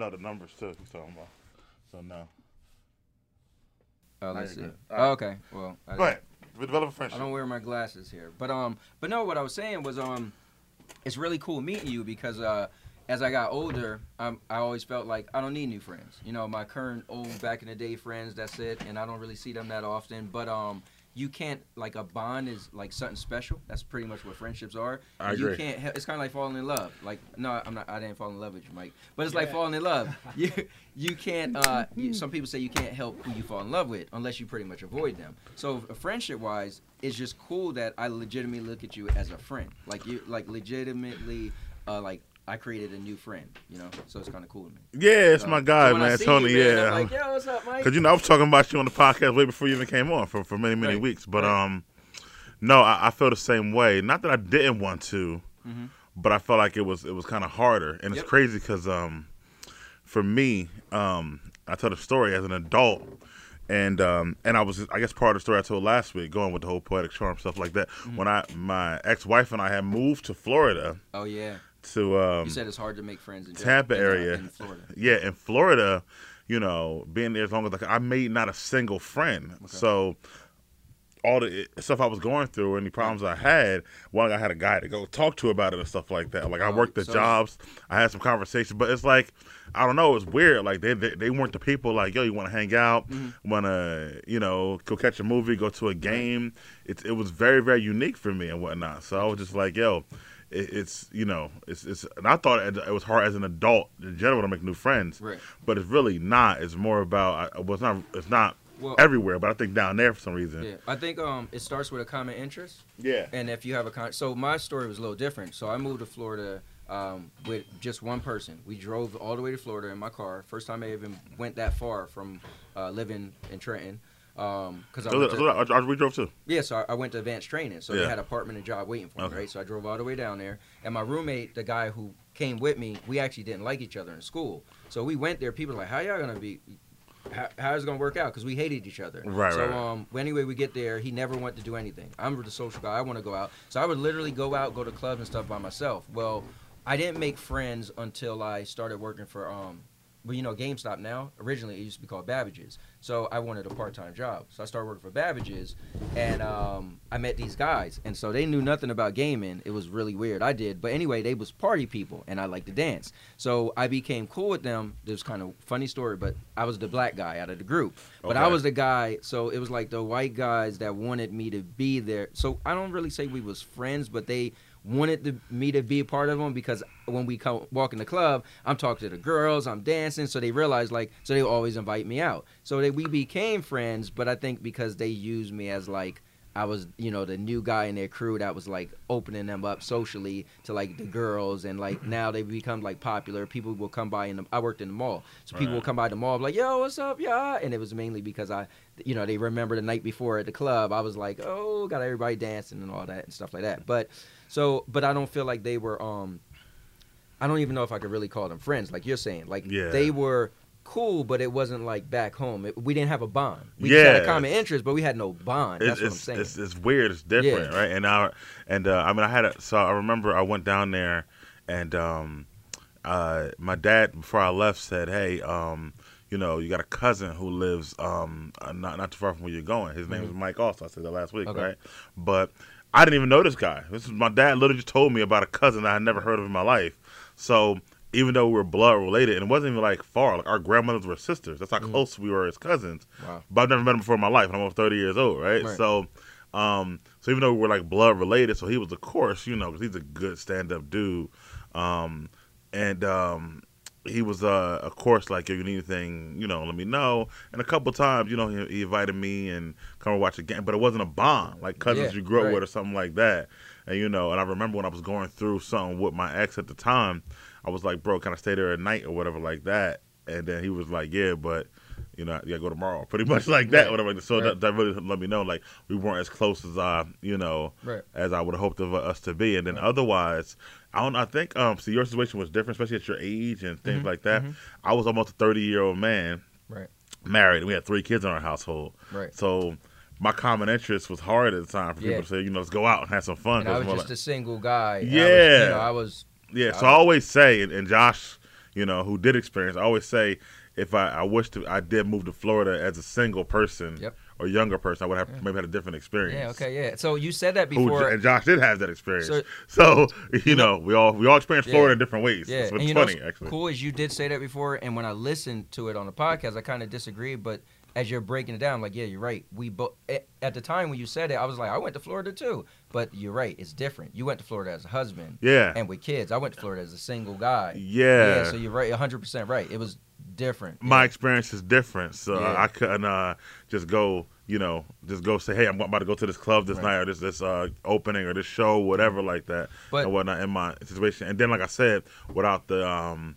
Is that what you No, the numbers too. He's talking about. So no. Oh, let's see. you're. Oh, okay. Well, I, Go ahead. We develop a I friendship. I don't wear my glasses here, but um, but no, what I was saying was um, it's really cool meeting you because uh, as I got older, um, I always felt like I don't need new friends. You know, my current old back in the day friends, that's it, and I don't really see them that often. But um, you can't like a bond is like something special. That's pretty much what friendships are. I You agree. can't. he- It's kind of like falling in love. Like no, I'm not. I didn't fall in love with you, Mike. But it's like falling in love. You you can't. Uh, you, some people say you can't help who you fall in love with unless you pretty much avoid them. So friendship wise, it's just cool that I legitimately look at you as a friend. Like you, like legitimately, uh, like I created a new friend. You know, so it's kind of cool to me. Yeah, it's So- my guy, so man. Tony. you, man, yeah. I'm like, yo, what's up, Mike? Cause you know I was talking about you on the podcast way before you even came on for, for many many Right. weeks. But Right. um, no, I, I feel the same way. Not that I didn't want to, Mhm. but I felt like it was it was kind of harder. And it's Yep. crazy because um, for me, um, I tell the story as an adult. And um, and I was I guess part of the story I told last week, going with the whole poetic charm stuff like that. Mm-hmm. When I my ex wife and I had moved to Florida oh yeah, to um, you said it's hard to make friends in Tampa in, uh, area. in Florida. yeah, in Florida, you know, being there as long as like I made not a single friend. So all the stuff I was going through, any problems I had, well, I had a guy to go talk to about it and stuff like that. Like I worked the so- jobs, I had some conversations, but it's like I don't know, it's weird. Like they they, they weren't the people like yo, you want to hang out, Mm-hmm. want to you know go catch a movie, go to a game. It it was very very unique for me and whatnot. So I was just like yo. It- It's you know it's it's and I thought it it was hard as an adult in general to make new friends, Right. but it's really not. It's more about well, it's not it's not Well- everywhere, but I think down there for some reason. Yeah, I think um it starts with a common interest. Yeah. And if you have a con, so my story was a little different. So I moved to Florida um, with just one person. We drove all the way to Florida in my car. First time I even went that far from uh, living in Trenton. Um, cause I to, I, I, we drove too. yeah, so I, I went to advanced training. So they Yeah. had apartment and job waiting for me, Okay. right? So I drove all the way down there. And my roommate, the guy who came with me, we actually didn't like each other in school. So we went there. People were like, how y'all gonna be? How, how is it gonna work out? Because we hated each other. Right, So right, right. um, anyway, we get there. He never wanted to do anything. I'm the social guy. I want to go out. So I would literally go out, go to clubs and stuff by myself. Well, I didn't make friends until I started working for um, well, you know, GameStop now. Originally, it used to be called Babbage's. So I wanted a part-time job. So I started working for Babbage's, and um, I met these guys. And so they knew nothing about gaming. It was really weird. I did, but anyway, they was party people, and I liked to dance. So I became cool with them. This kind of funny story, but I was the black guy out of the group. But I was the guy. So it was like the white guys that wanted me to be there. So I don't really say we was friends, but they wanted to, me to be a part of them because when we come, walk in the club, I'm talking to the girls, I'm dancing, so they realized like, so they always invite me out. So they, we became friends, but I think because they used me as like, I was, you know, the new guy in their crew that was like opening them up socially to like the girls, and like now they become like popular. People will come by and. I worked in the mall, so people will come by the mall like, "Yo, what's up, yeah?" And it was mainly because I, you know, they remember the night before at the club. I was like, "Oh, got everybody dancing and all that and stuff like that." But so, but I don't feel like they were. um I don't even know if I could really call them friends, like you're saying. Like Yeah. they were cool, but it wasn't like back home. It, we didn't have a bond. We just had a common interest, but we had no bond. That's it's, what I'm saying. It's, it's weird. It's different, Yeah. right? And I and uh, I mean, I had a, so I remember I went down there, and um, uh, my dad before I left said, "Hey, um, you know, you got a cousin who lives um, uh, not not too far from where you're going. His name is Mike. Also, I said that last week, Mm-hmm. Okay. right? But I didn't even know this guy. This is my dad. Literally just told me about a cousin I had never heard of in my life. So." Even though we were blood related, and it wasn't even like far, like our grandmothers were sisters. That's how close we were as cousins. Wow. But I've never met him before in my life, and I'm almost 30 years old, right? Right. So, um, so even though we were like blood related, so he was, of course, you know, because he's a good stand up dude. Um, and um, he was, uh, of course, like, if you need anything, you know, let me know. And a couple times, you know, he, he invited me and come and watch a game, but it wasn't a bond, like cousins Yeah, you grew up right. with or something like that. And, you know, and I remember when I was going through something with my ex at the time, I was like, bro, can I stay there at night or whatever like that? And then he was like, yeah, but you know, you gotta go tomorrow, pretty much like that, Right. whatever. So Right. that, that really let me know, like we weren't as close as I, you know, as I would have hoped of us to be. And then otherwise, I don't. I think um, see, your situation was different, especially at your age and things like that. I was almost a thirty year old man, Right. married, and we had three kids in our household. Right. So my common interest was hard at the time for Yeah. people to say, you know, let's go out and have some fun. I was just like- a single guy. I was, Yeah. you know, I was Yeah, so I always say, and, and Josh, you know, who did experience, I always say, if I, I wish to, I did move to Florida as a single person Yep. Or younger person, I would have maybe had a different experience. Yeah, okay, yeah. So you said that Who, before. and Josh did have that experience. So- So, you know, we all we all experience Yeah. Florida in different ways. yeah, It's and you know funny what's actually. cool is you did say that before, and when I listened to it on the podcast, I kind of disagreed. But as you're breaking it down, like, yeah, you're right. We both at the time when you said it, I was like, I went to Florida too. But you're right, it's different. You went to Florida as a husband Yeah. and with kids. I went to Florida as a single guy. yeah. so you're right, 100 percent right. It was different. my Yeah. experience is different, so Yeah. I couldn't uh, just go, you know, just go say, hey, I'm about to go to this club this Right. night or this this uh, opening or this show, whatever like that, But- and whatnot in my situation. And then, like I said, without the um,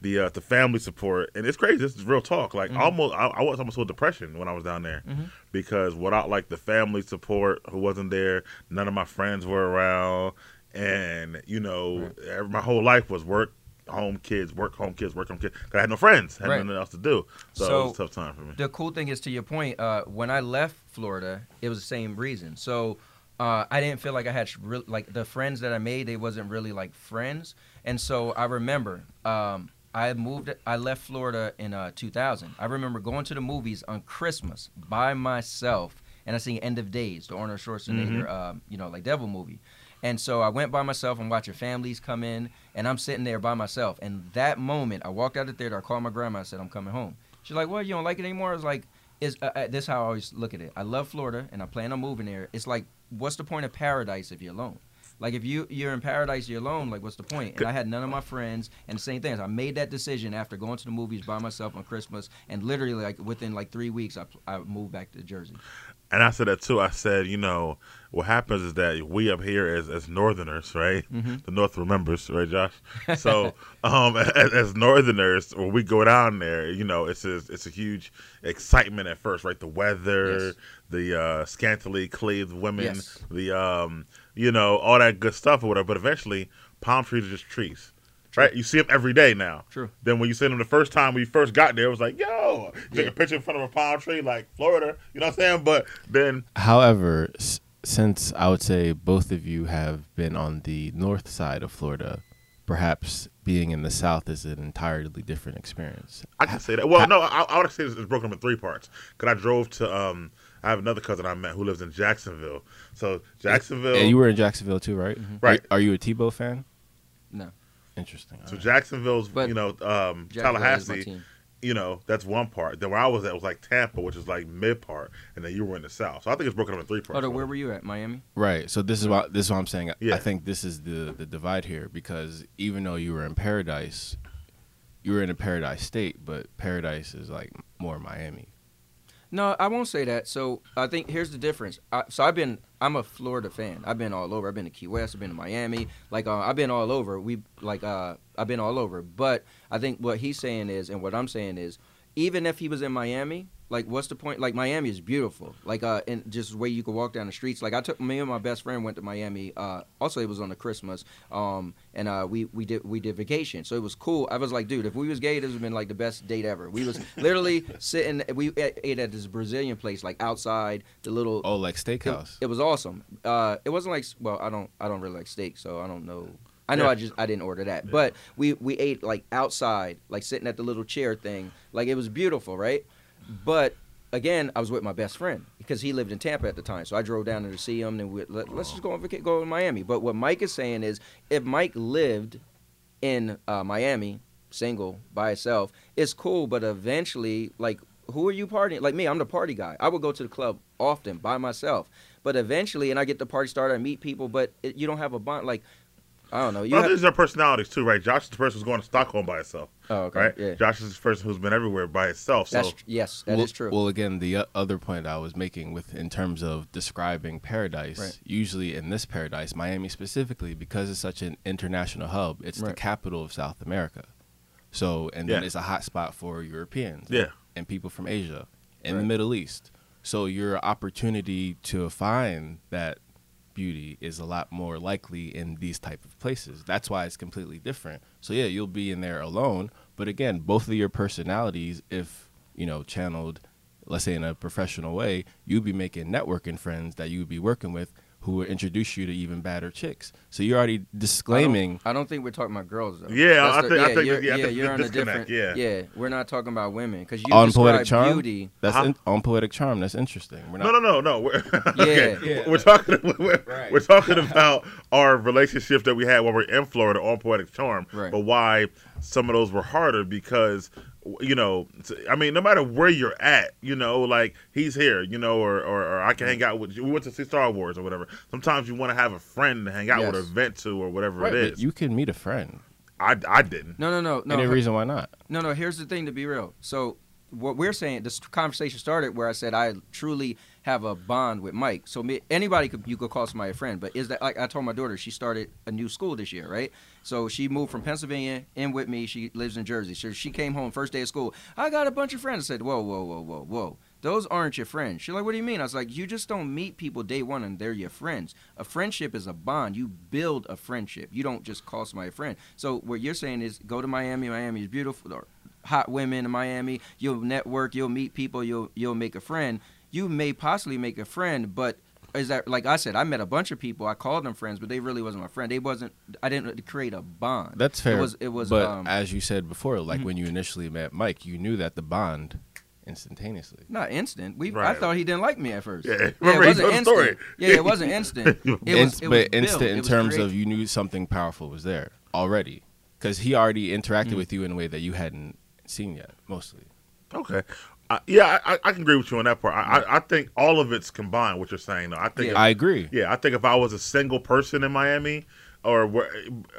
the uh, the family support, and it's crazy. This is real talk. Like Mhm. almost, I, I was almost with depression when I was down there Mhm. because without like the family support, who wasn't there, none of my friends were around, and you know, every- my whole life was work. Home kids, work home kids, work home kids. 'Cause I had no friends, had Right. nothing else to do, so, So- it was a tough time for me. the cool thing is to your point uh, when i left florida it was the same reason so uh, i didn't feel like i had real like the friends that i made they wasn't really like friends and so i remember um, i moved i left florida in uh, 2000 i remember going to the movies on christmas by myself and i seen end of days the arnold schwarzenegger um, you know like devil movie and so I went by myself. I'm watching families come in, and I'm sitting there by myself. And that moment, I walked out of the theater. I called my grandma. I said, "I'm coming home." She's like, "What? You don't like it anymore?" I was like, "Is uh, uh, this how I always look at it? I love Florida, and I plan on moving there. It's like, what's the point of paradise if you're alone? Like if you you're in paradise, you're alone. Like what's the point? And I had none of my friends, and the same thing. I made that decision after going to the movies by myself on Christmas, and literally like within like three weeks, I I moved back to Jersey. And I said that too. I said, you know, what happens is that we up here as as Northerners, right? Mhm. The North remembers, right, Josh? So, um, as, as Northerners, when we go down there, you know, it's a, it's a huge excitement at first, right? The weather, Yes. the uh, scantily clad women, Yes. the um, you know, all that good stuff or whatever. But eventually, palm trees are just trees. Right, you see them every day now. True. Then when you see them the first time when you first got there, it was like, yo, you take Yeah. a picture in front of a palm tree, like Florida. You know what I'm saying? But then However, s- since I would say both of you have been on the north side of Florida, perhaps being in the south is an entirely different experience. I can say that. Well, no, I, I would say it's broken up in three parts. Cause I drove to. um I have another cousin I met who lives in Jacksonville. So Jacksonville. And you were in Jacksonville too, right? Right. Are, are you a Tebow fan? No. Interesting. so All right. Jacksonville's, But you know, um, Jacksonville is my Tallahassee. You know, that's one part. Then where I was at was like Tampa, which is like mid part, and then you were in the south. So I think it's broken up in three parts. Oh, where were you at? Miami. Right. So this is what this is what I'm saying. Yeah. I think this is the the divide here because even though you were in paradise, you were in a paradise state, but paradise is like more Miami. No, I won't say that. So I think here's the difference. I, so I've been, I'm a Florida fan. I've been all over. I've been to Key West. I've been to Miami. Like uh, I've been all over. We like uh, I've been all over. But I think what he's saying is, and what I'm saying is, even if he was in Miami, like what's the point? Like Miami is beautiful. Like uh, and just the way you could walk down the streets. Like I took me and my best friend went to Miami. Uh, also it was on the Christmas. Um, and uh, we we did we did vacation. So it was cool. I was like, dude, if we was gay, this would have been like the best date ever. We was literally sitting. We ate ate at this Brazilian place, like outside the little. Oh, like it, steakhouse. it was awesome. Uh, it wasn't like well, I don't I don't really like steak, so I don't know. I know Yeah. I just I didn't order that, but we we ate like outside, like sitting at the little chair thing. Like it was beautiful, right? But again, I was with my best friend because he lived in Tampa at the time. So I drove down there to see him, and we, let, us just go on go to Miami. But what Mike is saying is, if Mike lived in uh, Miami, single by himself, it's cool. But eventually, like, who are you partying? Like me, I'm the party guy. I would go to the club often by myself. But eventually, and I get the party started, I meet people, but it, you don't have a bond. Like, I don't know. You Well, have, these are personalities too, right? Josh is the person who's going to Stockholm by himself, oh, okay. right? Yeah. Josh is the person who's been everywhere by himself. So That's yes, that is well, true. Well, again, the uh, other point I was making with in terms of describing paradise, Right. usually in this paradise, Miami specifically, because it's such an international hub, it's the capital of South America. So, and then Yeah. it's a hot spot for Europeans, Yeah. and people from Asia and the Middle East. So your opportunity to find that beauty is a lot more likely in these type of places. That's why it's completely different. So yeah, you'll be in there alone, but again, both of your personalities, if you know channeled let's say in a professional way, you'd be making networking friends that you would be working with who would introduce you to even badder chicks. So you're already disclaiming. I don't think we're talking about girls though. Yeah, That's I the- think- I think- you're, yeah, I think you're on a different. yeah. yeah, we're not talking about women because you on poetic charm. beauty. That's Uh-huh. in, on poetic charm. That's interesting. We're No, not. no, no, no. We're, okay. Yeah. we're talking. We're, Right. we're talking about our relationships that we had when we're in Florida on Poetic Charm, Right. but why some of those were harder because you know, I mean, no matter where you're at, you know, like he's here, you know, or or, or I can hang mm-hmm. out with. You. We went to see Star Wars or whatever. Sometimes you want to have a friend to hang out with, or vent to, or whatever Right, it but you can meet a friend. I I didn't. No, no, no, no. Any reason why not? No, no. Here's the thing. To be real, so what we're saying, this conversation started where I said I truly have a bond with Mike. So me, anybody could you could call somebody a friend, but is that like I told my daughter she started a new school this year, right? So she moved from Pennsylvania in with me. She lives in Jersey. So she came home first day of school. I got a bunch of friends. I said, whoa, whoa, whoa, whoa, whoa. Those aren't your friends. She's like, what do you mean? I was like, you just don't meet people day one and they're your friends. A friendship is a bond. You build a friendship. You don't just call somebody a friend. So what you're saying is go to Miami. Miami is beautiful. Hot women in Miami. You'll network. You'll meet people. You'll you'll make a friend. You may possibly make a friend, but is that like I said? I met a bunch of people. I called them friends, but they really wasn't my friend. They wasn't. I didn't create a bond. That's fair. It was. It was. But um, as you said before, like Mhm. when you initially met Mike, you knew that the bond instantaneously. not instant. We. Right. I thought he didn't like me at first. Yeah, Yeah, remember, it wasn't instant. story. Yeah, it wasn't instant. It was. It but was instant built. in terms created. of you knew something powerful was there already, because he already interacted Mhm. with you in a way that you hadn't seen yet, mostly. Okay. Uh, yeah, I, I can agree with you on that part. I, I, I think all of it's combined. What you're saying, though, I think. Yeah. I agree. Yeah, I think if I was a single person in Miami, or where,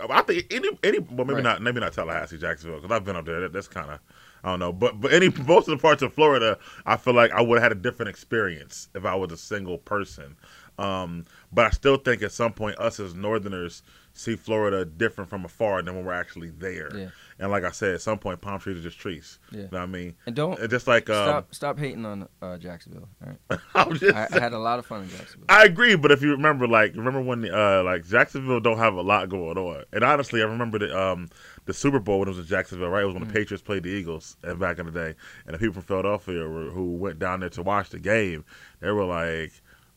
I think any any well maybe Right. not maybe not Tallahassee, Jacksonville, because I've been up there. That, that's kind of I don't know, but but any most of the parts of Florida, I feel like I would have had a different experience if I was a single person. Um, but I still think at some point us as Northerners see Florida different from afar than when we're actually there. Yeah. And like I said, at some point, palm trees are just trees. Yeah. You know what I mean? And don't It's just like um, stop. Stop hating on uh, Jacksonville. All right. I'm just I, I had a lot of fun in Jacksonville. I agree, but if you remember, like, remember when, uh, like Jacksonville don't have a lot going on, and honestly, I remember the um the Super Bowl when it was in Jacksonville, right? It was when the Patriots played the Eagles, and back in the day, and the people from Philadelphia were, who went down there to watch the game, they were like,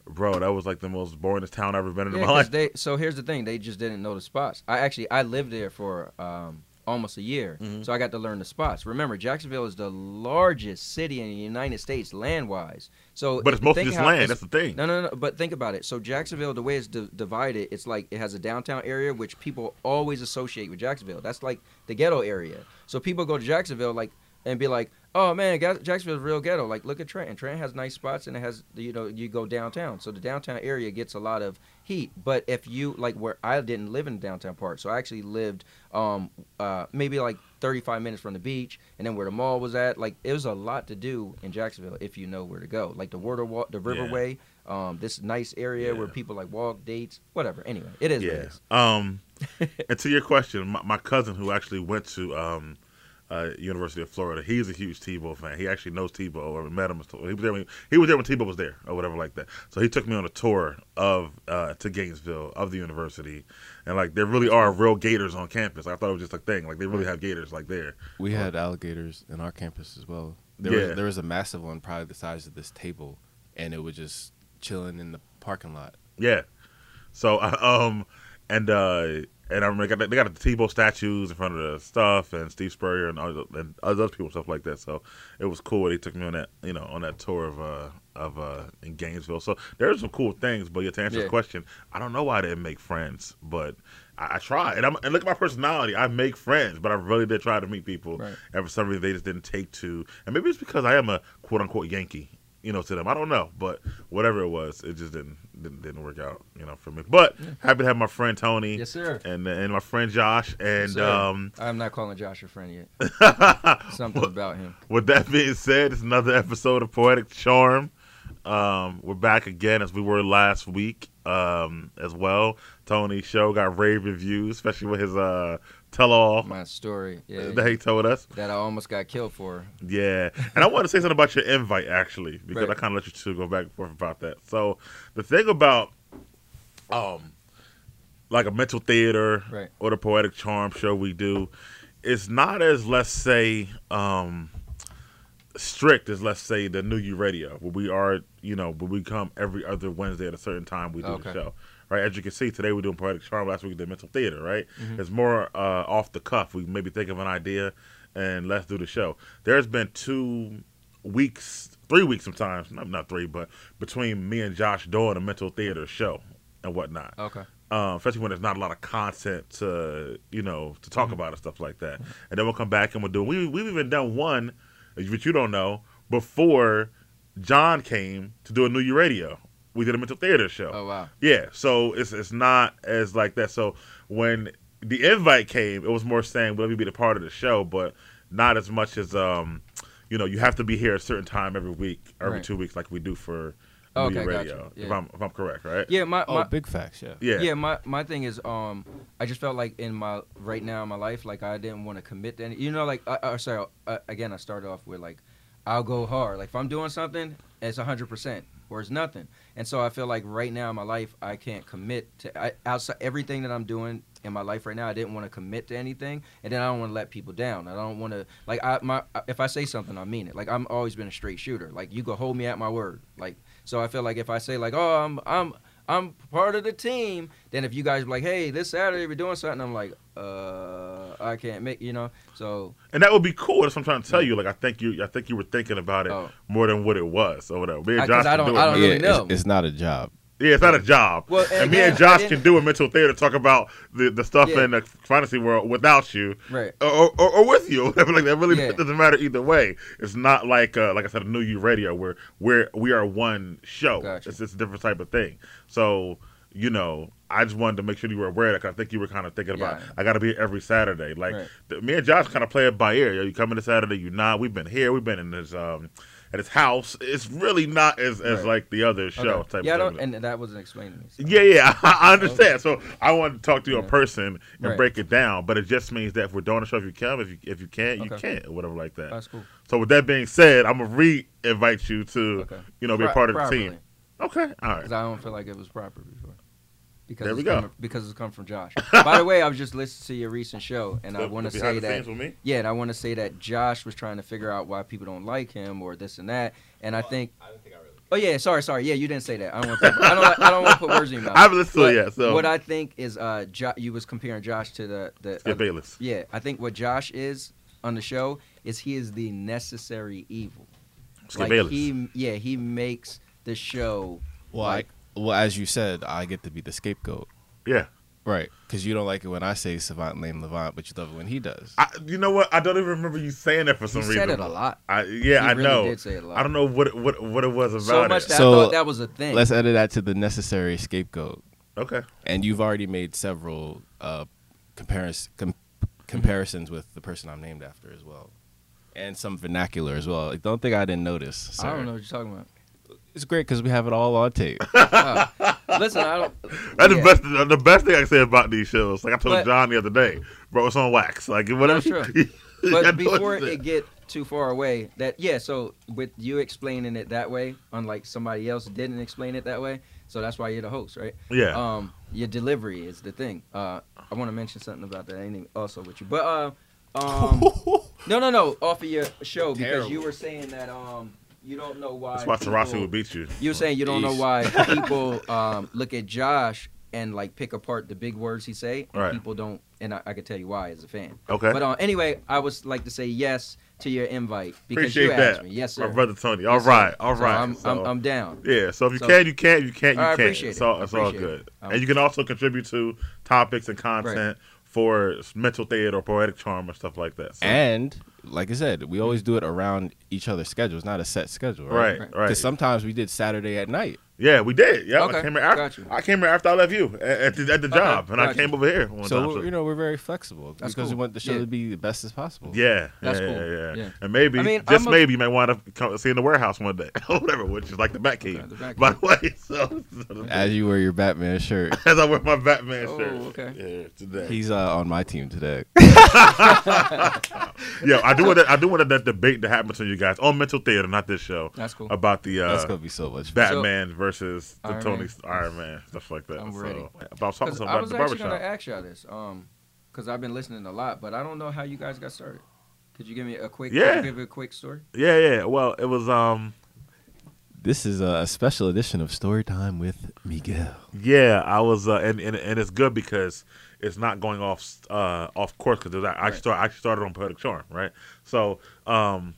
"Bro, that was like the most boringest town I've ever been in Yeah, my life." they. So here's the thing: they just didn't know the spots. I actually I lived there for um, almost a year, Mhm. so I got to learn the spots. Remember, Jacksonville is the largest city in the United States land wise. So, but it's mostly just land. That's the thing. No, no, no. But think about it. So Jacksonville, the way it's di- divided, it's like it has a downtown area which people always associate with Jacksonville. That's like the ghetto area. So people go to Jacksonville like and be like, "Oh man, Jacksonville's real ghetto." Like, look at Trenton. Trenton has nice spots and it has you know you go downtown. So the downtown area gets a lot of heat. But if you like where I didn't live in the downtown part, so I actually lived um uh maybe like 35 minutes from the beach and then where the mall was at like it was a lot to do in Jacksonville if you know where to go like the water walk the riverway um this nice area where people like walk dates whatever anyway it is what it Yeah. is Um, and to your question, my, my cousin who actually went to um, uh, University of Florida, he's a huge Tebow fan. He actually knows Tebow or met him. He was there when he was there when Tebow was there or whatever like that. So he took me on a tour of uh, to Gainesville of the university, and like there really are real gators on campus. I thought it was just a thing. Like they really have gators like there. We had alligators in our campus as well. There Yeah. was there was a massive one, probably the size of this table, and it was just chilling in the parking lot. Yeah. So um and uh and I remember they got, the Tebow statues in front of the stuff and Steve Spurrier and other, and other people and stuff like that. So it was cool. They took me on that you know on that tour of uh of uh in Gainesville. So there's some cool things. But yeah, to answer Yeah. the question, I don't know why I didn't make friends, but I, I try. And I'm and look at my personality. I make friends, but I really did try to meet people. Right. And for some reason, they just didn't take to. And maybe it's because I am a quote unquote Yankee, you know, to them. I don't know, but whatever it was, it just didn't didn't, didn't work out, you know, for me. But happy to have my friend Tony yes sir and and my friend Josh and sir. um. I'm not calling Josh a friend yet something about him With that being said, it's another episode of Poetic Charm. Um, we're back again as we were last week um, as well. Tony's show got rave reviews, especially with his uh, tell all my story yeah that he told us. that I almost got killed for Yeah, and I want to say something about your invite actually because Right. I kind of let you two go back and forth about that. So the thing about um like a mental theater Right. or the poetic charm show we do, it's not as let's say um strict as let's say the New You Radio, where we are, you know, where we come every other Wednesday at a certain time we do Okay. the show. Right, as you can see, today we're doing poetic charm. Last week we did mental theater. Right, Mm-hmm. it's more uh, off the cuff. We maybe think of an idea and let's do the show. There's been two weeks, three weeks sometimes, not, not three, but between me and Josh doing a mental theater show and whatnot Okay. um, especially when there's not a lot of content to you know to talk about and stuff like that. And then we'll come back and we'll do. We we've even done one, which you don't know, before John came to do a New You Radio. We did a mental theater show. Oh wow. Yeah, so it's it's not as like that. So when the invite came, it was more saying, "Will you be the part of the show?" But not as much as um, you know, you have to be here a certain time every week, every Right. two weeks, like we do for Okay, Year gotcha. Radio. If I'm if I'm correct, right? Yeah, my, Oh, my big facts. Yeah. Yeah. yeah, my my thing is um I just felt like in my right now in my life like I didn't want to commit to any you know like uh, uh, sorry uh, again I started off with like I'll go hard like if I'm doing something it's hundred percent or it's nothing and so I feel like right now in my life I can't commit to I, outside everything that I'm doing in my life right now I didn't want to commit to anything and then I don't want to let people down I don't want to like I my if I say something I mean it like I'm always been a straight shooter like you can hold me at my word like so I feel like if I say like oh I'm I'm I'm part of the team. Then if you guys be like, hey, this Saturday we're doing something, I'm like, uh, I can't make, you know. So And that would be cool. That's what I'm trying to tell you. Like I think you, I think you were thinking about it Oh. more than what it was. or whatever. Me and I- Josh 'cause I don't- do it. I don't man. really yeah, know. It's, it's not a job. Yeah, it's not a job. Well, and me again, and Josh can do a mental theater, talk about the, the stuff Yeah. in the fantasy world without you, right, or, or, or with you. Like that really Yeah. doesn't matter either way. It's not like uh, like I said, a New You Radio where where we are one show. Gotcha. It's it's a different type of thing. So you know, I just wanted to make sure you were aware of that I think you were kind of thinking about. Yeah. I got to be here every Saturday. Like Right. me and Josh kind of play it by ear. Yo, you coming to Saturday? You not? We've been here. We've been in this. um at his house. It's really not as as Right. like the other show okay. type. yeah, I of don't, thing. and that wasn't explained to me. so. Yeah, yeah, I understand. So I wanted to talk to you in person and Right. break it down, but it just means that if we're doing a show, if you come, if you if you can't, you can't, or whatever like that. That's cool. So with that being said, I'm gonna re-invite you to, Okay. you know, be a Pro- part of the properly, team. Okay, all right. Because I don't feel like it was proper before. Because There we it's go. Coming, because it's come from Josh. By the way, I was just listening to your recent show, and I want to say the that me. yeah, and I want to say that Josh was trying to figure out why people don't like him or this and that, and I think. Oh yeah, sorry, sorry. Yeah, you didn't say that. I don't want. To put, I don't. I don't want to put words in your mouth. I haven't listened to But it yet, so what I think is, uh, jo- you was comparing Josh to the the. Skip uh, Bayless. yeah, I think what Josh is on the show is he is the necessary evil. Skip like Bayless. he, yeah, he makes the show. Well, like, I, well, as you said, I get to be the scapegoat. yeah. Right. Because you don't like it when I say Savant Lane Levant, but you love it when he does. I, you know what? I don't even remember you saying that for he some reason. said it a lot. I, yeah, He I really know. did say it a lot. I don't know what it, what what it was about so much it. that So, I thought that was a thing. Let's edit that to the necessary scapegoat. okay. And you've already made several uh, comparis- com- comparisons with the person I'm named after as well. And some vernacular as well. Like, don't think I didn't notice. I don't know what you're talking about. It's great because we have it all on tape. Oh. Listen, I don't. That's yeah, the best. The best thing I can say about these shows, like I told But- John the other day, bro, it's on wax. Like whatever. That's you But before it. it get too far away, that yeah. So with you explaining it that way, unlike somebody else didn't explain it that way, so that's why you're the host, right? yeah, Um, your delivery is the thing. Uh, I want to mention something about that. Ain't even also with you, but uh, um, no, no, no, off of your show because you were saying that um, you don't know why. that's why Tarasi people- would beat you. You were saying you don't know why people um, look at Josh and like pick apart the big words he say, and Right. people don't. And I, I can tell you why as a fan. Okay, But uh, anyway, I would like to say yes to your invite because appreciate you asked that, me. Yes, sir. my sir. brother Tony. All Yes, right, sir. all So. I'm, So, I'm, I'm down. yeah, so if you so- can, you can. You can't, you I can't. appreciate It's all, I it's all good. it. Um, and you can also contribute to topics and content for mental theater or poetic charm or stuff like that. So, And like I said, we always mm-hmm. do it around each other's schedules, not a set schedule, right? right, Right. right. Because sometimes we did Saturday at night. Yeah, we did. Yeah, I came here. After, got you. I came here after I left you at, at the, at the Okay, job, and I came over here. One so time, we're, you know we're very flexible That's because we want the show Yeah. to be the best as possible. Yeah, That's yeah, cool. yeah, yeah, Yeah. And maybe, I mean, just a- maybe, you may want to come see in the warehouse one day or whatever, which is like the Batcave. Okay, the Batcave. By the way, so, so As you wear your Batman shirt, as I wear my Batman Oh, shirt. okay. Yeah, today. he's uh, on my team today. yeah, I do want to, I do want that debate to happen between you guys on mental theater, not this show, That's cool. about the That's uh, gonna be so much. fun. Batman versus the Iron Tony Man. Iron Man stuff like that. I'm so, ready. But I was talking Because I was the actually gonna ask y'all this, um, because I've been listening a lot, but I don't know how you guys got started. Could you give me a quick? Yeah. Could you give a quick story? Yeah, yeah. Well, it was um This is a special edition of Story Time with Miguel. yeah, I was uh, and, and and it's good because it's not going off uh off course because I actually Right. start I actually started on Poetic Charm, right? So um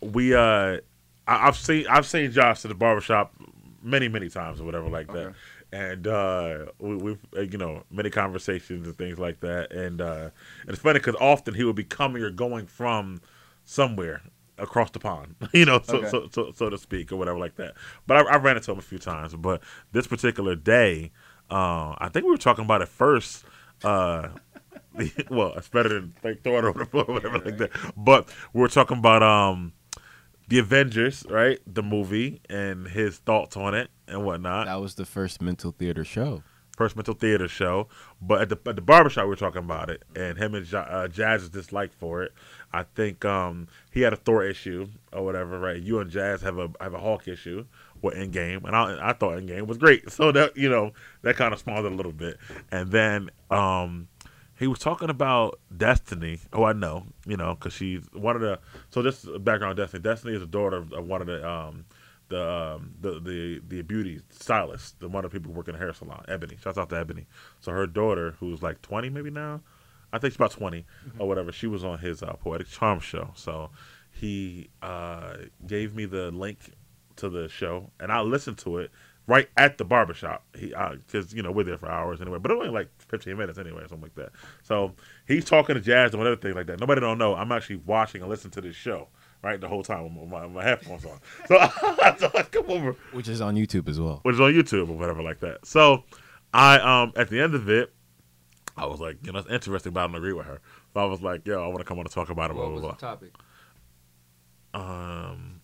we uh I, I've seen I've seen Josh at the barbershop many many times or whatever like that. And uh, we, we've uh, you know many conversations and things like that, and uh, and it's funny because often he would be coming or going from somewhere across the pond, you know, so, Okay. so, so so to speak, or whatever like that. But I, I ran into him a few times. But this particular day, uh, I think we were talking about it first. Uh, well, it's better than like throwing it over the floor or whatever like that. But we were talking about um, the Avengers, right? The movie and his thoughts on it and whatnot. That was the first mental theater show. First mental theater show. But at the at the barbershop, we were talking about it, and him and Ja- uh, Jazz's dislike for it. I think um, he had a Thor issue or whatever, right? You and Jazz have a have a Hulk issue with Endgame, and I, I thought Endgame was great. So that you know that kind of spawned it a little bit, and then um, he was talking about Destiny. Oh, I know, you know, because she's one of the. So just background, Destiny. Destiny is the daughter of, one of the um, the um, the the the beauty stylist, the one of the people who work in a hair salon, Ebony. Shouts out to Ebony. So her daughter, who's like twenty maybe now, I think she's about 20 or whatever. She was on his uh, poetic charm show. So he uh, gave me the link to the show, and I listened to it right at the barbershop. He because you know we're there for hours anyway, but it only like fifteen minutes anyway, or something like that. So he's talking to Jazz and whatever thing like that. Nobody don't know. I'm actually watching and listening to this show. Right, the whole time with my, my headphones on. So, so I come over, Which is on YouTube as well. which is on YouTube or whatever like that. So I um at the end of it, I was like, you know, it's interesting, but I don't agree with her. So I was like, yo, I want to come on and talk about it. Blah What blah was blah. the topic? Um,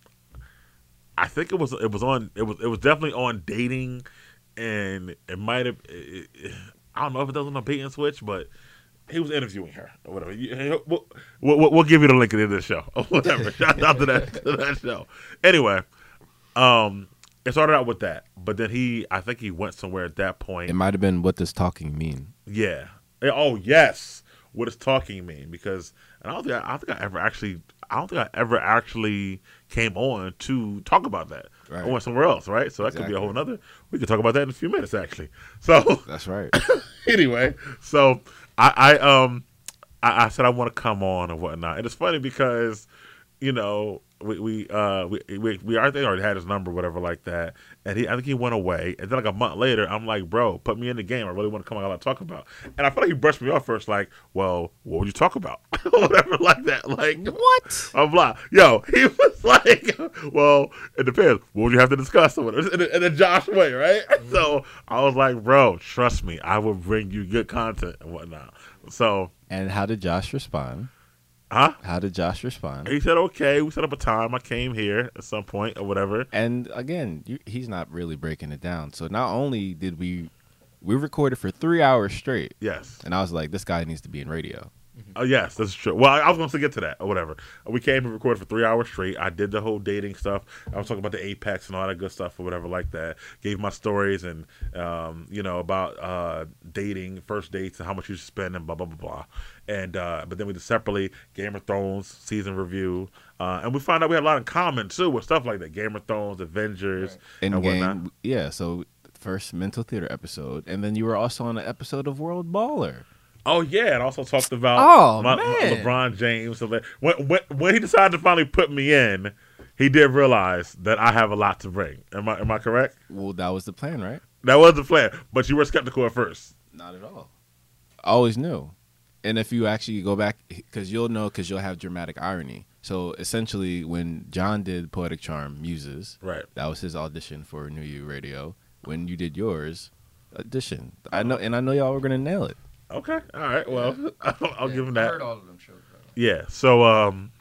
I think it was it was on it was it was definitely on dating, and it might have. I don't know if it does on a bait and switch, but he was interviewing her or whatever. We'll, we'll, we'll give you the link at the end of the show or whatever. Shout out to that to that show. Anyway, um, it started out with that, but then he, I think he went somewhere at that point. It might have been what does talking mean? Yeah. Oh yes. What does talking mean? Because and I don't think I, I don't think I ever actually I don't think I ever actually came on to talk about that. I Right. went somewhere else, right? So that could be a whole nother. We could talk about that in a few minutes, actually. So That's right. anyway, so I, I um I, I said I want to come on and whatnot, and it's funny because you know we we uh we we, we I think already had his number, whatever like that, and he I think he went away, and then like a month later, I'm like, bro, put me in the game. I really want to come on and talk about, and I feel like he brushed me off first, like, well, what would you talk about, whatever like that, like what? I'm blah. Yo, he was like, well, it depends. What would you have to discuss? Or whatever, in a, in a Josh way, right? So I was like, bro, trust me, I will bring you good content and whatnot. So, And how did Josh respond? Huh? How did Josh respond? He said, okay. We set up a time. I came here at some point or whatever. And again, you, he's not really breaking it down. So not only did we we recorded for three hours straight, Yes. and I was like, this guy needs to be in radio. Oh yes, that's true. Well, I, I was going to get to that or whatever. We came and recorded for three hours straight. I did the whole dating stuff. I was talking about the apex and all that good stuff or whatever like that. Gave my stories and um, you know about uh, dating, first dates, and how much you should spend and blah blah blah blah. And uh, but then we did separately Game of Thrones season review, uh, and we found out we had a lot in common too with stuff like that. Game of Thrones, Avengers, In and whatnot. yeah. So first mental theater episode, and then you were also on an episode of World Baller. Oh yeah, it also talked about Oh, my- man. LeBron James. When, when when he decided to finally put me in, he did realize that I have a lot to bring. Am I am I correct? Well, that was the plan, right? That was the plan, but you were skeptical at first. Not at all. I always knew. And if you actually go back, because you'll know, because you'll have dramatic irony. So essentially, when John did Poetic Charm Muses, Right. that was his audition for New You Radio. When you did yours, audition. I know, and I know y'all were gonna nail it. Okay. All right. Well, I'll, I'll Yeah, give him I that. heard all of them shows. Bro. Yeah. So um,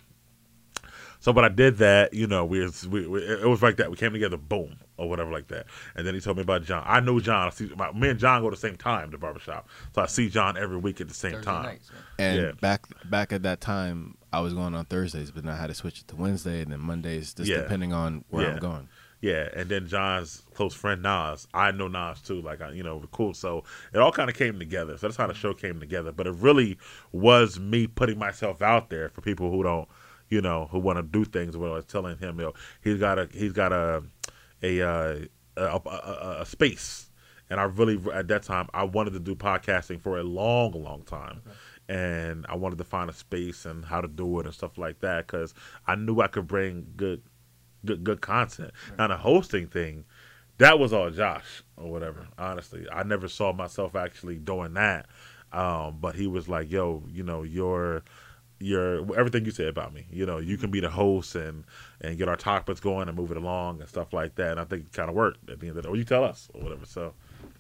so when I did that, you know, we, we, we it was like that. We came together, boom, or whatever like that. And then he told me about John. I know John. I see, my, me and John go to the same time to barbershop, so I see John every week at the same Thursday time. nights. man. And Yeah. back back at that time, I was going on Thursdays, but then I had to switch it to Wednesday and then Mondays, just Yeah. depending on where Yeah. I'm going. Yeah, and then John's close friend Nas. I know Nas too. Like, I, you know, cool. So it all kind of came together. So that's how the show came together. But it really was me putting myself out there for people who don't, you know, who want to do things. What I was telling him, you know, he's got a he's got a a uh, a, a, a, a space. And I really, at that time, I wanted to do podcasting for a long, long time. Okay and I wanted to find a space and how to do it and stuff like that because I knew I could bring good, good, good content. Now the hosting thing, that was all Josh or whatever. Honestly, I never saw myself actually doing that. Um, but he was like, "Yo, you know, you're." Your everything you said about me, you know, you can be the host and and get our topics going and move it along and stuff like that. And I think it kind of worked at the end of the day. Or you tell us or whatever. So,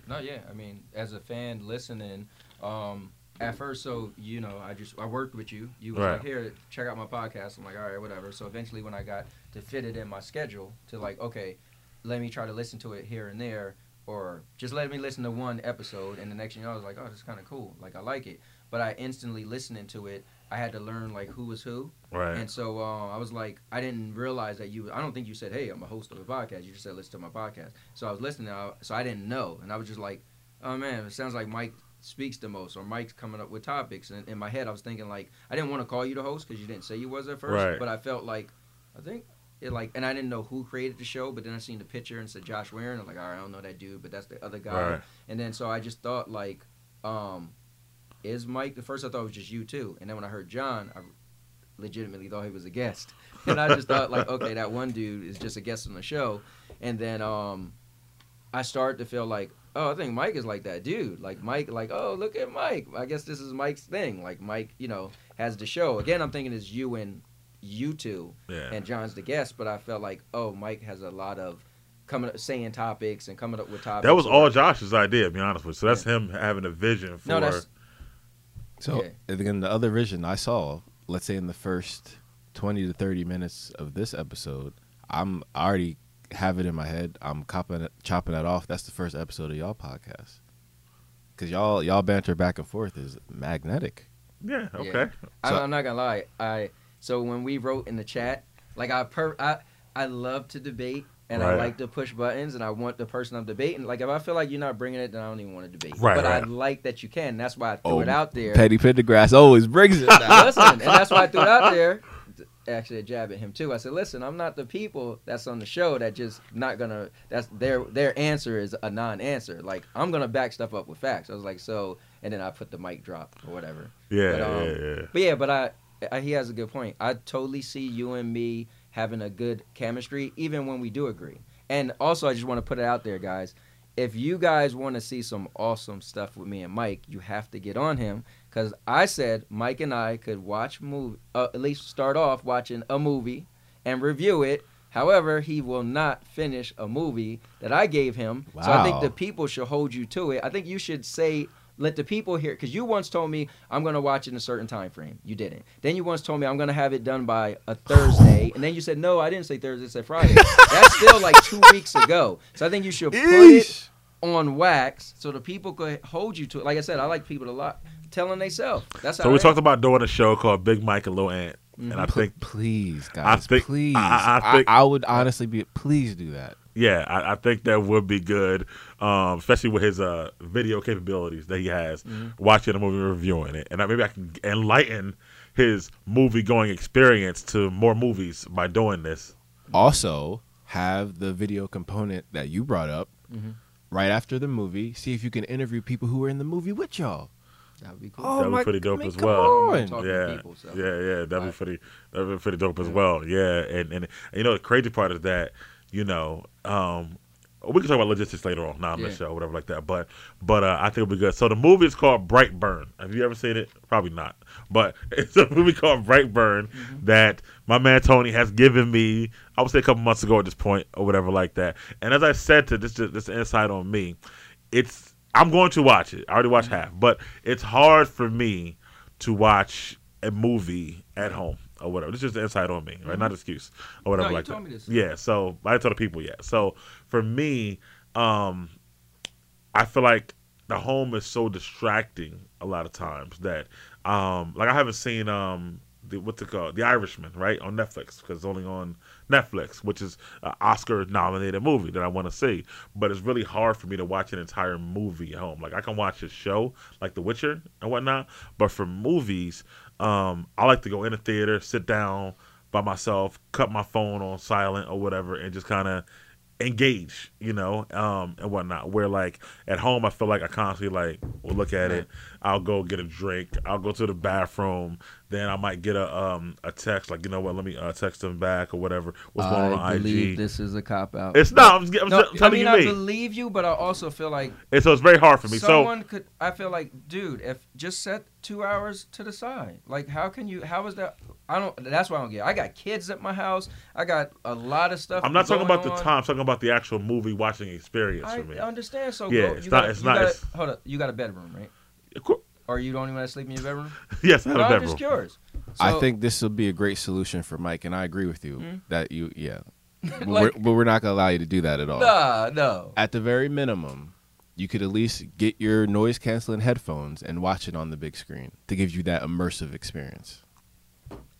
no, yeah, I mean, as a fan listening, um, at first, so you know, I just I worked with you. You was right. like, here, check out my podcast. I'm like, all right, whatever. So eventually, when I got to fit it in my schedule, to like, okay, let me try to listen to it here and there, or just let me listen to one episode, and the next thing you know, I was like, oh, this is kind of cool. Like I like it. But I instantly listening to it, I had to learn like who was who. Right. And so uh, I was like, I didn't realize that you. I don't think you said, hey, I'm a host of a podcast. You just said listen to my podcast. So I was listening, so I didn't know, and I was just like, oh man, it sounds like Mike speaks the most or Mike's coming up with topics. And in my head, I was thinking like I didn't want to call you the host because you didn't say you was at first, right. but I felt like I think it like, and I didn't know who created the show, but then I seen the picture and said Josh Warren. I'm like, all right, I don't know that dude, but that's the other guy. Right. And then so I just thought like, um, is Mike the first? I thought it was just you too, and then when I heard John, I legitimately thought he was a guest, and I just thought like, okay, that one dude is just a guest on the show, and then um, I started to feel like, oh, I think Mike is like that dude. Like Mike, like oh, look at Mike. I guess this is Mike's thing. Like Mike, you know, has the show. Again, I'm thinking it's you and you two, yeah. and John's the guest. But I felt like oh, Mike has a lot of coming up saying topics and coming up with topics. That was all Josh's idea, to be honest with you. So that's yeah. him having a vision for. No, that's, so yeah. again, the other vision I saw, let's say in the first twenty to thirty minutes of this episode, I'm already have it in my head. I'm chopping chopping that off. That's the first episode of y'all podcast. Cause y'all y'all banter back and forth is magnetic. Yeah. Okay. Yeah. I'm, I'm, not gonna lie. I so when we wrote in the chat, like I per I I love to debate and right. I like to push buttons and I want the person I'm debating. Like if I feel like you're not bringing it, then I don't even want to debate. Right. But right. I like that you can. That's why I threw oh, it out there. Petty Pendergrass always brings it. Listen, and that's why I threw it out there actually a jab at him too. I said, "Listen, I'm not the people that's on the show that just not gonna. That's their their answer is a non-answer. Like I'm gonna back stuff up with facts." I was like, "So," and then I put the mic drop or whatever. Yeah, but, um, yeah, yeah. But yeah, but I, I, he has a good point. I totally see you and me having a good chemistry, even when we do agree. And also, I just want to put it out there, guys. If you guys want to see some awesome stuff with me and Mike, you have to get on him because I said Mike and I could watch movie, uh, at least start off watching a movie and review it. However, he will not finish a movie that I gave him. Wow. So I think the people should hold you to it. I think you should say, let the people hear, because you once told me I'm going to watch it in a certain time frame. You didn't. Then you once told me I'm going to have it done by a Thursday, and then you said no, I didn't say Thursday, I said Friday. That's still like two weeks ago. So I think you should put Eesh. it on wax so the people could hold you to it. Like I said, I like people a lot telling themselves. That's so we talked about doing a show called Big Mike and Lil Ant, mm-hmm. and I think please, guys, I think, please, I, I, think, I, I, would honestly be please do that. Yeah, I, think that would be good, um, especially with his uh, video capabilities that he has. Mm-hmm. Watching a movie, reviewing it, and maybe I can enlighten his movie going experience to more movies by doing this. Also, have the video component that you brought up. Mm-hmm right after the movie. See if you can interview people who were in the movie with y'all. That would be cool. Oh, that'd be pretty dope I mean, as well. Yeah, people, so. yeah, yeah. That'd be pretty. That'd be pretty dope as well. Yeah, and, and, and you know the crazy part is that you know um, we can talk about logistics later on, not on yeah. the show, or whatever like that. But but uh, I think it'll be good. So the movie is called Brightburn. Have you ever seen it? Probably not. But it's a movie called Brightburn mm-hmm. that my man Tony has given me. I would say a couple months ago at this point, or whatever like that. And as I said to this, this insight on me, it's I'm going to watch it. I already watched mm-hmm. half, but it's hard for me to watch a movie at home or whatever. This is just the insight on me, right? Mm-hmm. Not excuse or whatever no, like that. Yeah, so I told the people yet. So for me, um, I feel like the home is so distracting a lot of times that um, like I haven't seen um, the what's it called, The Irishman, right, on Netflix because it's only on Netflix, which is an Oscar-nominated movie that I want to see. But it's really hard for me to watch an entire movie at home. Like I can watch a show like The Witcher and whatnot, but for movies, um, I like to go in a theater, sit down by myself, cut my phone on silent or whatever, and just kind of engage, you know, um, and whatnot. Where like at home, I feel like I constantly like will look at it. I'll go get a drink. I'll go to the bathroom. Then I might get a um a text like, you know what? Let me uh, text them back or whatever. What's going on I on believe IG? this is a cop out. It's not. I'm, I'm no, just I telling mean you I me. believe you, but I also feel like and so it's very hard for me. someone could. I feel like, dude, if just set two hours to the side. Like, how can you? How is that? I don't. That's why I don't get. it. I got kids at my house. I got a lot of stuff. I'm not talking about the time. I'm talking about the actual movie watching experience I for me. I understand. So Yeah, go, it's you not- got, it's not- Got, it's- hold up. You got a bedroom, right? Of cour- Or you don't even want to sleep in your bedroom? yes, I have no, a I'm bedroom. just curious. I think this will be a great solution for Mike, and I agree with you Mhm. that you, yeah. but, Like- we're, but we're not gonna allow you to do that at all. Nah, no. At the very minimum, you could at least get your noise canceling headphones and watch it on the big screen to give you that immersive experience.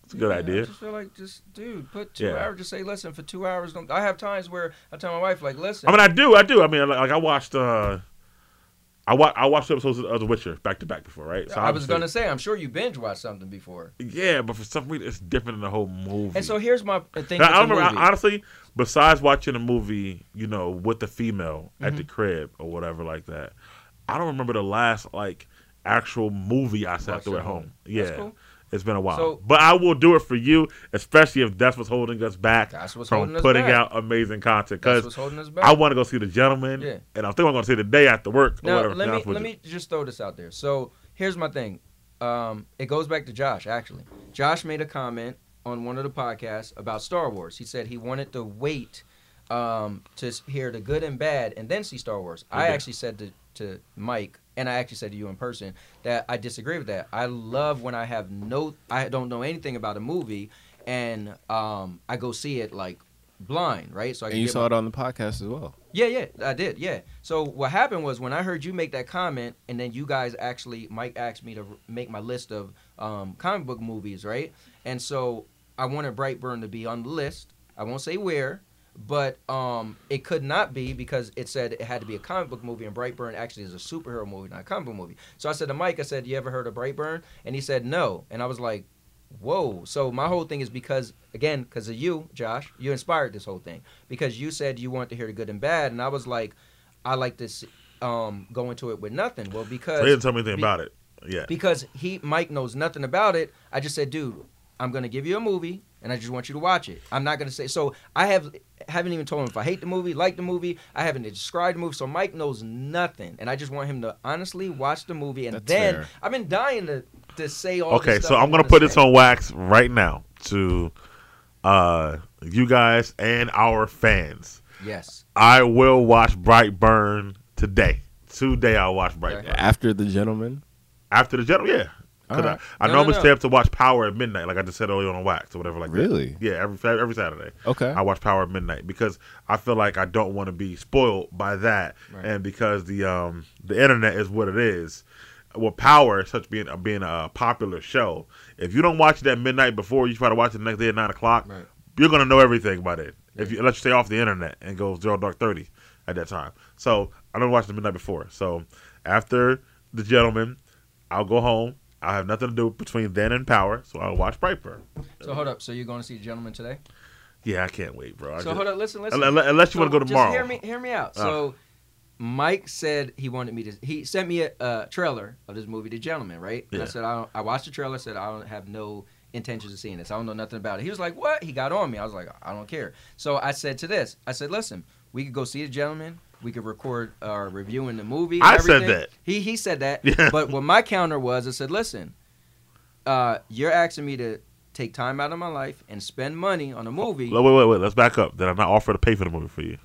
It's a good Yeah, idea. I just feel like, just dude, put two Yeah. hours. Just say, listen, for two hours. Don't. I have times where I tell my wife, like, listen. I mean, I do, I do. I mean, like, like I watched, uh, I watched, I watched episodes of The Witcher back to back before, right? So I was gonna say, I'm sure you binge watched something before. yeah, but for some reason, it's different than the whole movie. And so here's my thing. Now, I remember, movie. honestly, besides watching a movie, you know, with the female at Mm-hmm. the crib or whatever like that, I don't remember the last like actual movie I sat Watched through at home. home. Yeah, cool. It's been a while, So- but I will do it for you, especially if that's what's holding us back That's what's from holding us putting back. out amazing content. Because what's holding us back. I want to go see the gentleman, Yeah. and I think I'm going to see the day after work or Now whatever. let me let you. me just throw this out there. So here's my thing. Um, it goes back to Josh actually. Josh made a comment on one of the podcasts about Star Wars. He said he wanted to wait um, to hear the good and bad and then see Star Wars. I actually said to, to Mike and I actually said to you in person that I disagree with that. I love when I have no I don't know anything about a movie and um, I go see it like blind, right? So I And you saw my- it on the podcast as well. yeah, yeah, I did. Yeah. So what happened was when I heard you make that comment, and then you guys actually, Mike asked me to make my list of um, comic book movies, right? And so I wanted Brightburn to be on the list. I won't say where, but um, it could not be because it said it had to be a comic book movie, and Brightburn actually is a superhero movie, not a comic book movie. So I said to Mike, I said, "You ever heard of Brightburn?" And he said, "No." And I was like, "Whoa!" So my whole thing is because, again, because of you, Josh, you inspired this whole thing because you said you wanted to hear the good and bad, and I was like, I like to s- um, go into it with nothing. Well, because So he didn't tell me anything be- about it. Yeah. because he Mike knows nothing about it. I just said, dude, I'm gonna give you a movie, and I just want you to watch it. I'm not gonna say so. I have haven't even told him if I hate the movie, like the movie. I haven't described the movie, so Mike knows nothing, and I just want him to honestly watch the movie, and That's then fair. I've been dying to to say all. Okay, the so I'm gonna wanna put this on wax right now to uh you guys and our fans. Yes, I will watch Brightburn today. Today I'll watch Brightburn. After the gentleman. After the gentleman, yeah. 'Cause Alright. I, I No, no, normally no. stay up to watch Power at midnight, like I just said earlier on wax or whatever like that. Really? Yeah, every every Saturday. Okay. I watch Power at midnight because I feel like I don't want to be spoiled by that, Right. and because the um the internet is what it is. Well, Power, such being being a popular show, if you don't watch it at midnight before you try to watch it the next day at nine o'clock, Right. you're gonna know everything by then. If you let you stay off the internet and go zero dark thirty at that time. So I don't watch the midnight before. So after the gentleman, I'll go home. I'll have nothing to do between then and Power, so I'll watch Brightburn. So hold up. So you're going to see Gentleman today? Yeah, I can't wait, bro. I So just- hold up. Listen, listen. Unless, you want to go So tomorrow. Just hear me, hear me out. Oh. So, Mike said he wanted me to. He sent me a, a trailer of this movie, The Gentleman, right? And I said I, don't, I watched the trailer. Said I don't have no intentions of seeing this. I don't know nothing about it. He was like, "What?" He got on me. I was like, "I don't care." So I said to this. I said, "Listen, we could go see The Gentleman. We could record our reviewing the movie." I said that. He he said that. Yeah. But what my counter was, I said, "Listen, uh, you're asking me to." Take time out of my life and spend money on a movie. Wait, wait, wait, wait. Let's back up. Did I not offer to pay for the movie for you?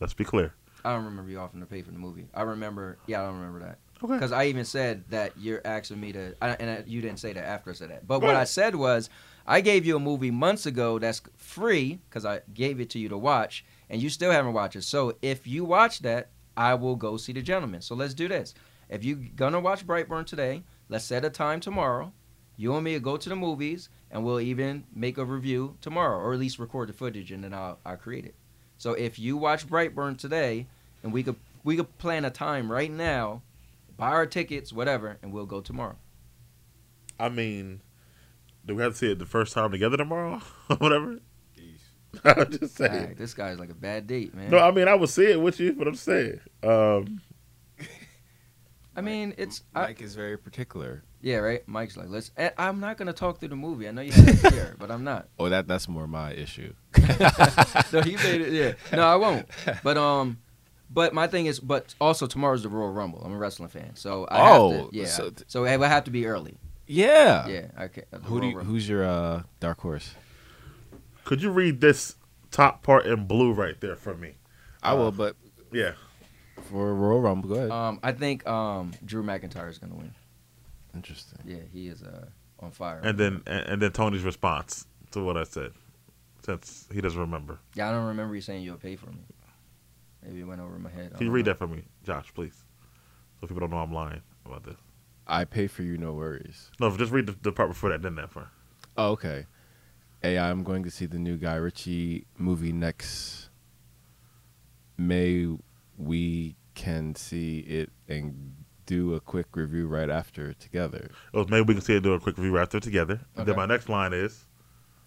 Let's be clear. I don't remember you offering to pay for the movie. I remember, yeah, I don't remember that. Okay. Because I even said that you're asking me to, I, and I, you didn't say that after I said that. But what I said was, I gave you a movie months ago that's free because I gave it to you to watch, and you still haven't watched it. So if you watch that, I will go see The Gentleman. So let's do this. If you're gonna watch Brightburn today, let's set a time tomorrow, You and me will go to the movies, and we'll even make a review tomorrow, or at least record the footage, and then I'll I'll create it. So if you watch Brightburn today, and we could we could plan a time right now, buy our tickets, whatever, and we'll go tomorrow. I mean, do we have to see it the first time together tomorrow? Or whatever. I'm just saying. Alright, this guy's like a bad date, man. No, I mean I would see it with you, but I'm saying. Um, I mean, it's I, Mike is very particular. yeah, right. Mike's like, let's. I'm not gonna talk through the movie. I know you have to hear, but I'm not. Oh, that that's more my issue. no, he made it. Yeah, no, I won't. But um, but my thing is, but also tomorrow's the Royal Rumble. I'm a wrestling fan, so I Oh, have to, yeah. so So, th- it would have to be early. Yeah. Yeah, okay. the Who do you, Rumble. who's your uh, dark horse? Could you read this top part in blue right there for me? I will, but Yeah. for Royal Rumble, go ahead. Um, I think um Drew McIntyre is gonna win. Interesting. Yeah, he is uh on fire. And then and, and then Tony's response to what I said, since he doesn't remember. yeah, I don't remember you saying you'll pay for me. Maybe it went over my head. I Can you read know. that for me, Josh, please? So people don't know I'm lying about this. I pay for you, no worries. No, just read the, the part before that, then that part. Oh, okay. Hey, I'm going to see the new Guy Ritchie movie next May. We can see it and do a quick review right after together. Oh, maybe we can see it do a quick review right after together. And then my next line is,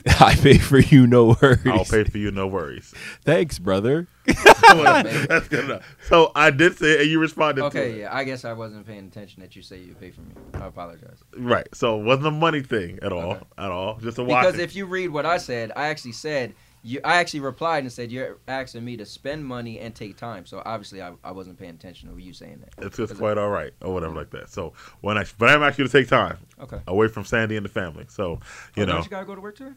I pay for you, no worries. "I'll pay for you, no worries." Thanks, brother. That's good enough. So I did say, it, and you responded. to Okay, it. yeah, I guess I wasn't paying attention that you say you pay for me. I apologize. Right. So it wasn't a money thing at all. Okay. At all. Just a watch. Because if you read what I said, I actually said you. I actually replied and said you're asking me to spend money and take time. So obviously, I, I wasn't paying attention to you saying that. it's just quite all right or whatever like that. So when I but I'm asking you to take time Okay. away from Sandy and the family. So you oh, know don't you gotta go to work today?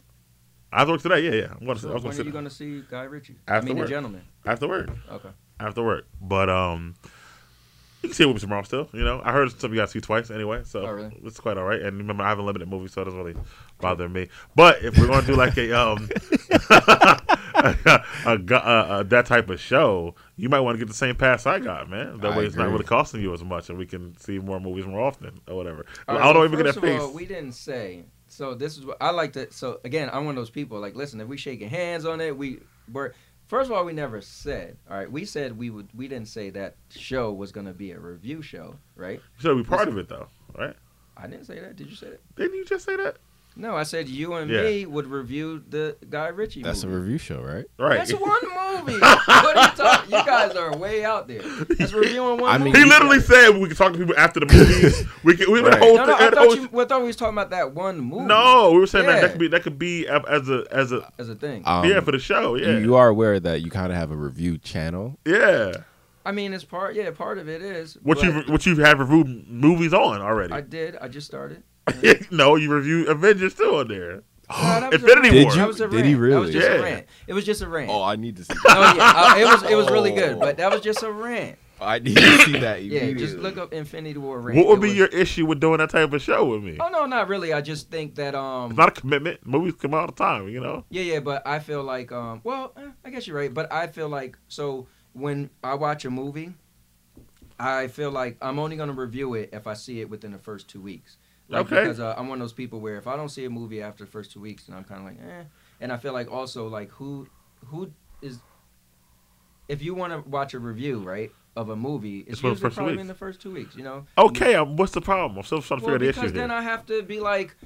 I work today. Yeah, yeah. I'm gonna, So I was when gonna are you gonna see Guy Ritchie? After I mean, work. the gentleman. after work. Okay. After work. But um. You can see it with me tomorrow still, you know. I heard some of you guys see twice anyway, so Oh, really? it's quite all right. And remember, I have a limited movie, so it doesn't really bother me. But if we're gonna do like a um a, gu- uh, uh, that type of show, you might want to get the same pass I got, man. That I way, it's not agree. really costing you as much, and we can see more movies more often or whatever. All right, I don't well, even get first that of face. all, we didn't say. So this is what I like to. So again, I'm one of those people. Like, listen, if we shaking hands on it, we were. First of all, we never said. All right, we said we would. We didn't say that show was gonna be a review show, right? So we part of it though, right? I didn't say that. Did you say that? Didn't you just say that? No, I said you and Yeah. me would review the Guy Ritchie. That's a review show, right? Right. That's one movie. what are you talking? You guys are way out there. That's reviewing one. I mean, movie. he literally said we can talk to people after the movies. we can. We Right. right. whole No, no, thing. I thought you. I thought we was talking about that one movie. no, we were saying that Yeah. that could be that could be as a as a as a thing. Um, yeah for the show. Yeah, you, you are aware that you kind of have a review channel. yeah. I mean, it's part. Yeah, part of it is. What but you what you have had reviewed movies on already? I did. I just started. no, you reviewed Avengers too on there. No, that was a Infinity. War. That was a Did rant. he That was just Yeah. a rant. It was just a rant. Oh, I need to see. Oh yeah, uh, it was it was really good, but that was just a rant. I need to see that. Yeah, Immediately. just look up Infinity War rant. What would It be was- your issue with doing that type of show with me? Oh no, not really. I just think that um. It's not a commitment. Movies come out all the time, you know. Yeah, yeah, but I feel like um. Well, eh, I guess you're right, but I feel like so when I watch a movie, I feel like I'm only gonna review it if I see it within the first two weeks. Like, Okay. Because uh, I'm one of those people where if I don't see a movie after the first two weeks, then I'm kind of like, eh. And I feel like also like who who is if you want to watch a review right of a movie, it's, It's usually probably weeks. in the first two weeks. You know. Okay, um, what's the problem? I'm still trying to Well, figure the because then here. I have to be like,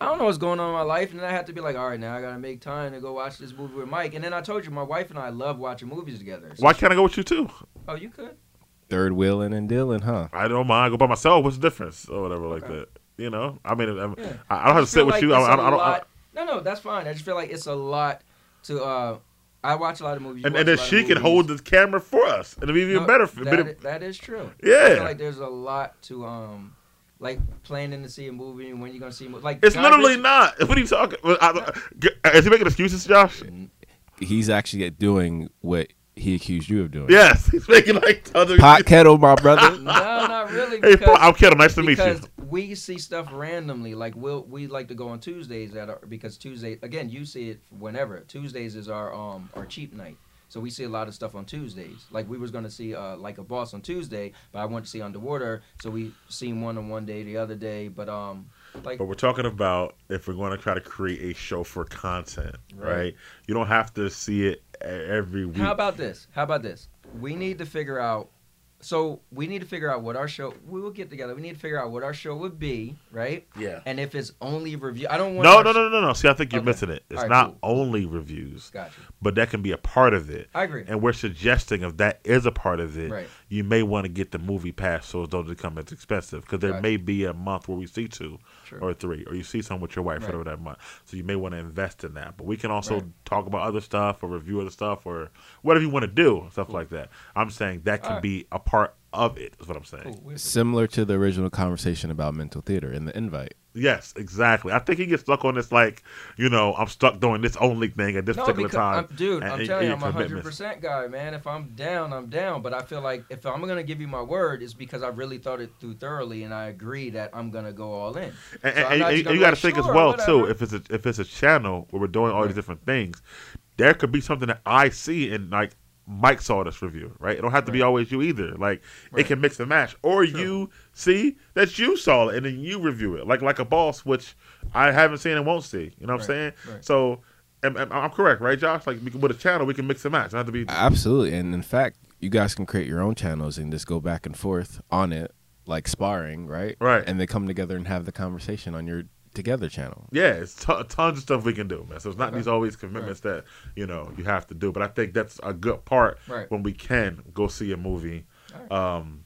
I don't know what's going on in my life, and then I have to be like, all right, now I gotta make time to go watch this movie with Mike. And then I told you, my wife and I love watching movies together. So Why can't I go with you too? oh, you could. third wheeling and dealing, huh? I don't mind. I go by myself. What's the difference or whatever like that? You know. I mean, I'm, Yeah. I I don't have to sit with like you. I, it's I, a I don't. I, lot- no, no, that's fine. I just feel like it's a lot to. uh I watch a lot of movies. and, and then she can hold the camera for us. And it'll be even No, better. For, That, better- i- that is true. I yeah. feel like there's a lot to um. Like planning to see a movie and when you're gonna see a movie. Like it's Guy literally Ritchie- not. What are you talking? I, I, is he making excuses, Josh? He's actually doing what he accused you of doing. Yes, he's making like tons of Pot kettle, my brother. No, not really. Hey, Because I'm kidding. Nice to meet you. We see stuff randomly. Like we'll we like to go on Tuesdays that are because Tuesday again you see it whenever Tuesdays is our um our cheap night. So we see a lot of stuff on Tuesdays. Like we was gonna see uh like a boss on Tuesday, but I went to see Underwater, so we seen one on one day the other day. But um Like, But we're talking about if we're going to try to create a show for content, right? Right. You don't have to see it every week. How about this? How about this? We need to figure out. So we need to figure out what our show. We will get together. We need to figure out what our show would be, right? yeah. And if it's only review, I don't want. No, our no, no, no, no. See, I think you're Okay. missing it. It's All right, not cool. only reviews, Gotcha. but that can be a part of it. I agree. And we're suggesting if that is a part of it, Right. you may want to get the movie pass so it don't become as expensive because there Gotcha. may be a month where we see two True. or three, or you see some with your wife Right. for that month. So you may want to invest in that. But we can also Right. talk about other stuff or review other stuff or whatever you want to do, stuff Cool. like that. I'm saying that can All right. be a part of it. Is what I'm saying. Cool. Similar to the original conversation about mental theater in the invite. Yes, exactly. I think he gets stuck on this like, you know, I'm stuck doing this only thing at this No, particular time. I'm, dude, I'm telling you, I'm a hundred percent guy, man. If I'm down, I'm down. But I feel like if I'm gonna give you my word, it's because I really thought it through thoroughly, and I agree that I'm gonna go all in. And, So and- and you, got to like, think as "Sure, well too. If it's a if it's a channel where we're doing all these different things, there could be something that I see and like Mike saw this review, right? It don't have to be always you either. Like it can mix and match, or True. you see that you saw it and then you review it, like like a boss, which I haven't seen and won't see. You know what I'm saying? Right. Right. So. am- am- I'm correct, right, Josh? Like we can, with a channel, we can mix and match. It don't have to be Absolutely. And in fact, you guys can create your own channels and just go back and forth on it, like sparring, right? Right. And they come together and have the conversation on your together channel. Yeah, it's t- tons of stuff we can do, man. So it's not Okay. these always commitments that you know you have to do. But I think that's a good part Right. when we can go see a movie. All Um,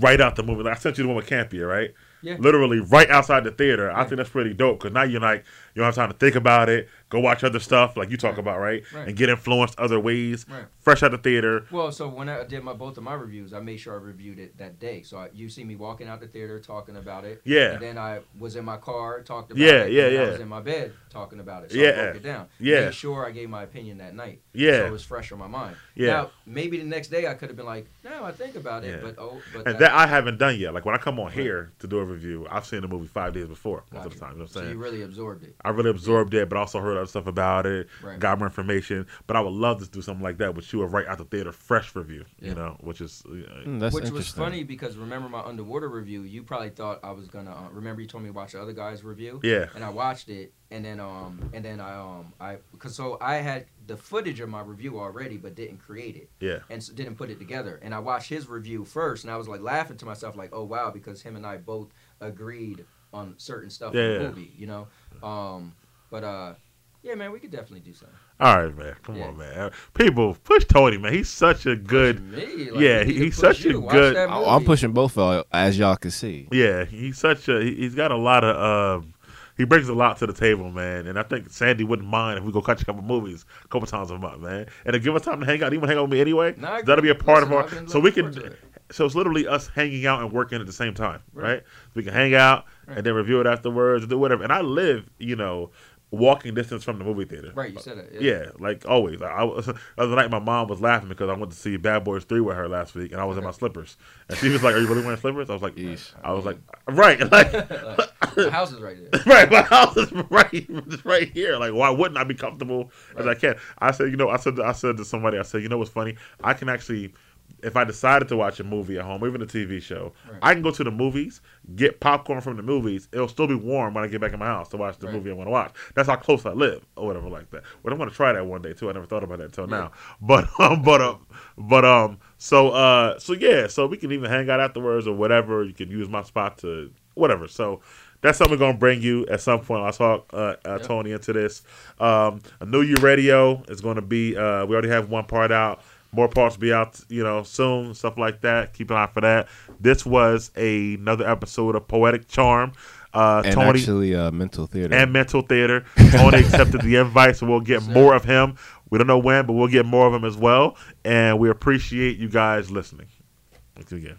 right out the movie. Like I sent you the one with Campia, right? Yeah. Literally right outside the theater. I think that's pretty dope because now you're like you don't have time to think about it. Go watch other stuff like you talk Right. about, right? Right. And get influenced other ways. Right. Fresh out the theater. Well, so when I did my both of my reviews, I made sure I reviewed it that day. So I, you see me walking out the theater talking about it. Yeah. And then I was in my car talked about Yeah, it. yeah, then yeah. I was in my bed talking about it. So Yeah. I broke it down. Yeah. Made sure I gave my opinion that night. Yeah. So it was fresh on my mind. Yeah. Now maybe the next day I could have been like, no, I think about it, Yeah. but oh, but And that I haven't done yet. Like when I come on here to do a review, I've seen the movie five days before most of the time. You know what I'm saying? you really absorbed it. I really absorbed it, but also heard other stuff about it, Right. got more information. But I would love to do something like that with you, a right out the theater, fresh review. You know, which is uh, Mm, that's Which was funny because remember my underwater review, you probably thought I was gonna. Uh, remember you told me to watch the other guy's review. yeah, and I watched it, and then um, and then I um, I because so I had the footage of my review already, but didn't create it, yeah, and so didn't put it together. And I watched his review first, and I was like laughing to myself, like, oh wow, because him and I both agreed on certain stuff in Yeah. the movie, you know. Um, but uh, yeah, man, we could definitely do something. All right, man. Come Yeah. on, man. People push Tony, man. He's such a good. Me, yeah, he- he's push such a you. Watch good- that I- I'm pushing both of y'all, as y'all can see. Yeah, he's such a. he- He's got a lot of. Um, he brings a lot to the table, man. And I think Sandy wouldn't mind if we go catch a couple movies a couple times a month, man. And to give us time to hang out. He want hang out with me anyway. No, I That'll be a part Listen, of our. So we can. Forward to it. So it's literally us hanging out and working at the same time, right? Right. We can hang out Right. and then review it afterwards and do whatever. And I live, you know, walking distance from the movie theater. Right, you said it. Yeah, like always. I, I was the other night. My mom was laughing because I went to see Bad Boys Three with her last week, and I was in my slippers, and she was like, "Are you really wearing slippers?" I was like, Yeesh. "I was like, right, like, my house is right there. right, my house is right, right here. Like, why wouldn't I be comfortable as I can?" I said, "You know," I said, I said to somebody, I said, "You know what's funny? I can actually." If I decided to watch a movie at home, even a TV show, Right. I can go to the movies, get popcorn from the movies. It'll still be warm when I get back in my house to watch the Right. movie I want to watch. That's how close I live, or whatever like that. But I'm gonna try that one day too. I never thought about that until Yeah. now. But um, but um, but um, so uh, so yeah, so we can even hang out afterwards or whatever. You can use my spot to whatever. So that's something we're gonna bring you at some point. I'll talk uh, uh Yep. Tony into this. Um, a New You Radio is gonna be. Uh, we already have one part out. More parts will be out, you know, soon. Stuff like that. Keep an eye for that. This was a, another episode of Poetic Charm. Uh, And Tony actually, uh, mental theater. and Mental Theater. Tony accepted the invite, so we'll get Yes, more of him. We don't know when, but we'll get more of him as well. And we appreciate you guys listening. Thank you again.